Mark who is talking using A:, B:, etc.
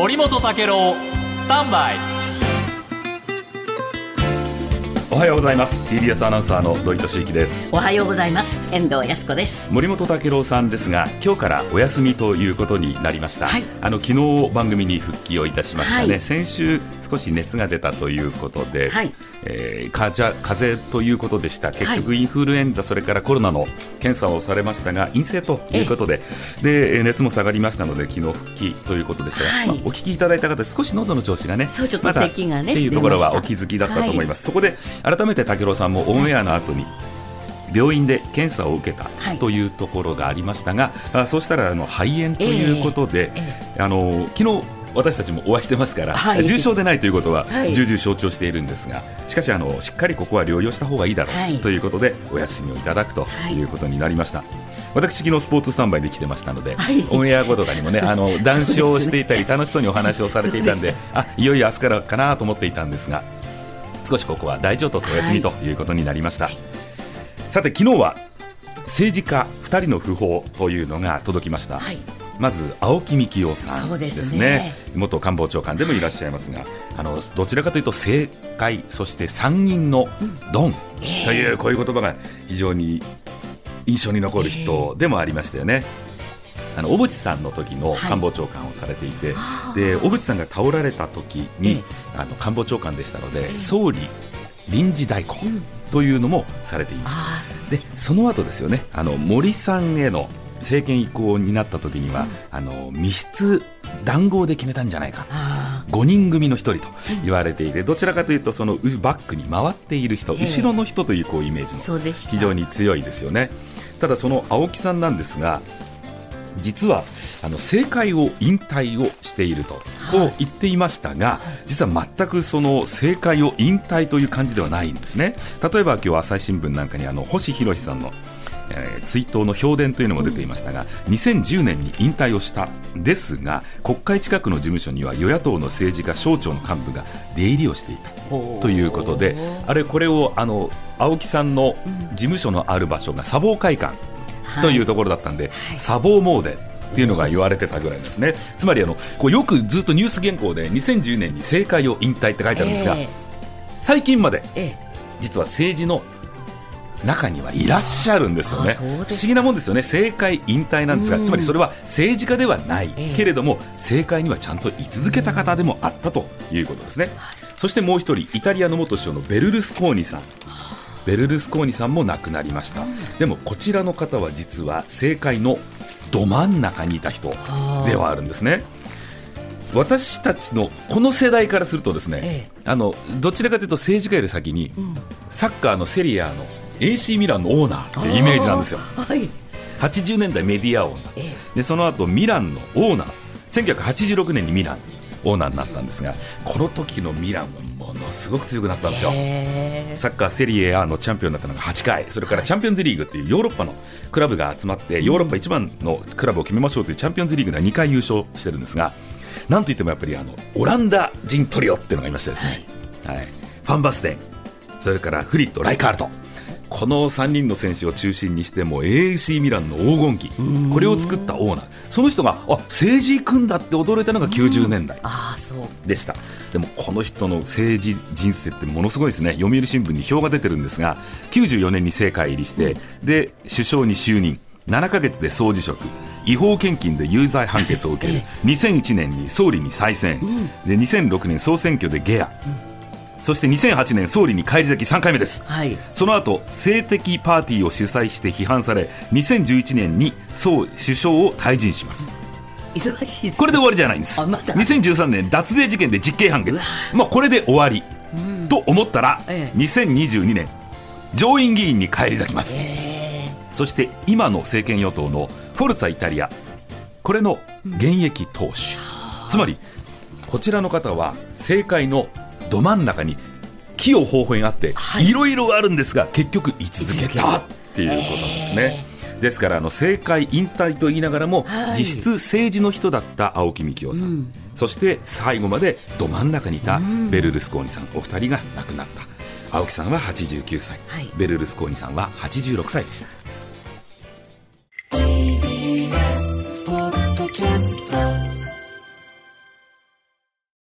A: 森本武郎スタンバイ。
B: おはようございます。TBS アナウンサーの土井敏之です。
C: おはようございます。遠藤康子です。
B: 森本武郎さんですが今日からお休みということになりました、
C: はい。
B: あの昨日番組に復帰をいたしましたね、
C: はい。
B: 先週少し熱が出たということで、
C: はい。
B: えーかじゃ風邪ということでした。結局
C: はい。
B: インフルエンザそれからコロナの検査をされましたが陰性ということで。でえー熱も下がりましたので昨日復帰ということでした。が、
C: はい。
B: まあお聞きいただいた方少し喉の調子がね
C: そうちょっと
B: まだ
C: 咳がね
B: っていうところはお気づきだったと思います、そこで改めて武郎さんもオンエアの後に病院で検査を受けた
C: はい。
B: というところがありましたが、あそうしたらあの肺炎ということで、
C: え。
B: あの昨日私たちもお会いしてますから、
C: はい。
B: 重症でないということは
C: はい。
B: 重々承知をしているんですが、しかしあのしっかりここは療養した方がいいだろう、
C: はい。
B: ということでお休みをいただくとい。うことになりました。私、昨日スポーツスタンバイで来てましたので、
C: はい。
B: オンエア後とかにもね、あの談笑をしていたり、楽しそうにお話をされていたんで、あいよいよ明日からかなと思っていたんですが、少しここは大丈夫とお休みとい。うことになりました。さて昨日は政治家2人の訃報というのが届きました、
C: はい
B: まず青木幹雄さ
C: んで
B: ですす
C: ね。
B: ね元官房長官でもいらっしゃいますが、あのどちらかというと政界そして参議のドン
C: ええ。
B: というこういう言葉が非常に印象に残る人でもありましたよね。あの小渕さんの時の
C: はい。
B: 官房長官をされていて、
C: あー。
B: で小渕さんが倒られた時に、あの官房長官でしたので、総理臨時代行というのもされていました。
C: う
B: でその後ですよね。あの森さんへの政権移行になった時には、あの密室談合で決めたんじゃないか。
C: あ
B: 5人組の1人と言われていて、どちらかというとそのうバックに回っている人、
C: ええ。
B: 後ろの人というこうイメージ
C: あ
B: も非常に強いですよね。ただその青木さんなんですが実はあの政界を引退をしていると、こう言っていましたが、実は全くその政界を引退という感じではないんですね。例えば今日朝日新聞なんかにあの星博さんの、えー追悼の評伝というのも出ていましたが、2010年に引退をしたんですが国会近くの事務所には与野党の政治家省庁の幹部が出入りをしていたということであれこれをあの青木さんの事務所のある場所が砂防会館
C: はい。
B: というところだったんで、砂防詣でっていうのが言われてたぐらいですね、つまりあのこうよくずっとニュース原稿で2010年に政界を引退って書いてあるんですが、
C: え。
B: 最近まで
C: ええ。
B: 実は政治の中にはいらっしゃるんですよね。不思議なもんですよね。政界引退なんですが
C: うん。
B: つまりそれは政治家ではない、
C: ええ。
B: けれども政界にはちゃんと居続けた方でもあったということですね、そしてもう一人イタリアの元首相のベルルスコーニさん。ベルルスコーニさんも亡くなりました、でもこちらの方は実は政界のど真ん中にいた人ではあるんですね。私たちのこの世代からするとですね、
C: え
B: あのどちらかというと政治家より先に、
C: ん。
B: サッカーのセリアの AC ミランのオーナーってイメージなんですよ。
C: はい。
B: 80年代メディアオーナー。
C: え
B: でその後ミランのオーナー。1986年にミランオーナーになったんですがこの時のミランはものすごく強くなったんですよ、
C: ええ。
B: サッカーセリエ A のチャンピオンになったのが8回。それからチャンピオンズリーグというヨーロッパのクラブが集まってヨーロッパ一番のクラブを決めましょうというチャンピオンズリーグでは2回優勝してるんですがなんといってもやっぱりあのオランダ人トリオっていうのがいましてですね、はい、ファンバスデン。それからフリット、ライカールトこの3人の選手を中心にしても AC ミランの黄金期。これを作ったオーナー。その人があ政治行くんだって驚いたのが90年代。
C: ああそう。
B: でした。でもこの人の政治人生ってものすごいですね。読売新聞に表が出てるんですが94年に政界入りして、で首相に就任。7ヶ月で総辞職。違法献金で有罪判決を受ける。2001年に総理に再選、で2006年総選挙で下野、そして2008年総理に返り咲き3回目です。
C: はい。
B: その後性的パーティーを主催して批判され2011年に総首相を退陣します。
C: 忙しいです。
B: これで終わりじゃないんです。
C: あまだ。
B: 2013年脱税事件で実刑判決。まあこれで終わり、と思ったら、
C: ええ。
B: 2022年上院議員に返り咲きます、
C: え
B: そして今の政権与党のフォルツァイタリア。これの現役党首、つまりこちらの方は政界のど真ん中に器用方法にあって、
C: はい。
B: いろいろあるんですが結局居続けたっていうことなんですね。ですからあの政界引退と言いながらも、
C: はい。
B: 実質政治の人だった青木幹雄さん、
C: うん。
B: そして最後までど真ん中にいたベルルスコーニさん、お二人が亡くなった。青木さんは89歳、
C: はい。
B: ベルルスコーニさんは86歳でした。